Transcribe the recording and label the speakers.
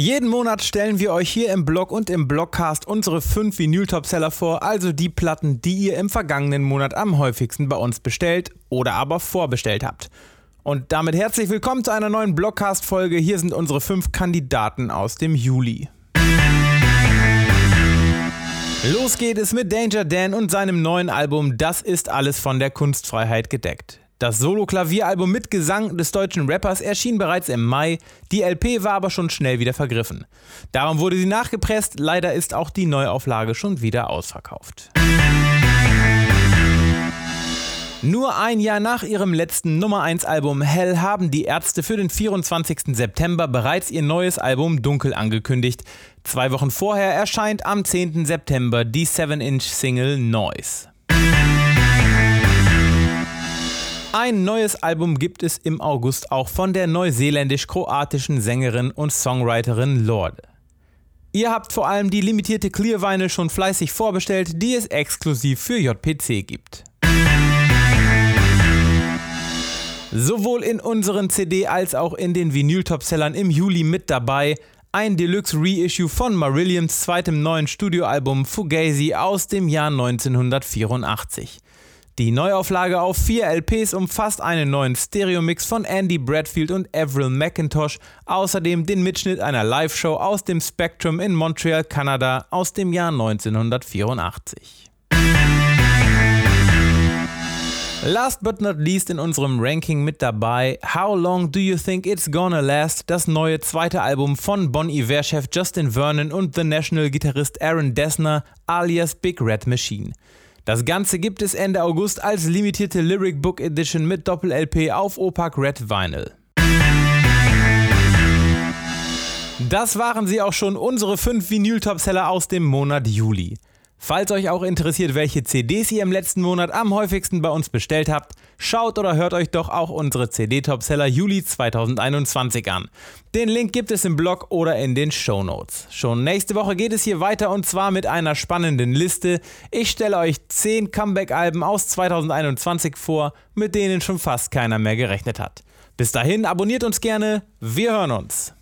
Speaker 1: Jeden Monat stellen wir euch hier im Blog und im Blogcast unsere fünf Vinyl-Topseller vor, also die Platten, die ihr im vergangenen Monat am häufigsten bei uns bestellt oder aber vorbestellt habt. Und damit herzlich willkommen zu einer neuen Blogcast-Folge. Hier sind unsere fünf Kandidaten aus dem Juli. Los geht es mit Danger Dan und seinem neuen Album Das ist alles von der Kunstfreiheit gedeckt. Das Solo-Klavieralbum mit Gesang des deutschen Rappers erschien bereits im Mai, die LP war aber schon schnell wieder vergriffen. Darum wurde sie nachgepresst, leider ist auch die Neuauflage schon wieder ausverkauft. Nur ein Jahr nach ihrem letzten Nummer 1 Album Hell haben die Ärzte für den 24. September bereits ihr neues Album Dunkel angekündigt. Zwei Wochen vorher erscheint am 10. September die 7-Inch-Single Noise. Ein neues Album gibt es im August auch von der neuseeländisch-kroatischen Sängerin und Songwriterin Lorde. Ihr habt vor allem die limitierte Clear Vinyl schon fleißig vorbestellt, die es exklusiv für JPC gibt. Sowohl in unseren CD als auch in den Vinyl-Topsellern im Juli mit dabei ein Deluxe Reissue von Marillions zweitem neuen Studioalbum Fugazi aus dem Jahr 1984. Die Neuauflage auf vier LPs umfasst einen neuen Stereomix von Andy Bradfield und Avril McIntosh, außerdem den Mitschnitt einer Live-Show aus dem Spectrum in Montreal, Kanada aus dem Jahr 1984. Last but not least in unserem Ranking mit dabei How Long Do You Think It's Gonna Last, das neue zweite Album von Bon Iver-Chef Justin Vernon und The National-Gitarrist Aaron Dessner alias Big Red Machine. Das Ganze gibt es Ende August als limitierte Lyric Book Edition mit Doppel-LP auf Opak Red Vinyl. Das waren sie auch schon, unsere fünf Vinyl-Topseller aus dem Monat Juli. Falls euch auch interessiert, welche CDs ihr im letzten Monat am häufigsten bei uns bestellt habt, schaut oder hört euch doch auch unsere CD-Topseller Juli 2021 an. Den Link gibt es im Blog oder in den Show Notes. Schon nächste Woche geht es hier weiter und zwar mit einer spannenden Liste. Ich stelle euch 10 Comeback-Alben aus 2021 vor, mit denen schon fast keiner mehr gerechnet hat. Bis dahin abonniert uns gerne, wir hören uns.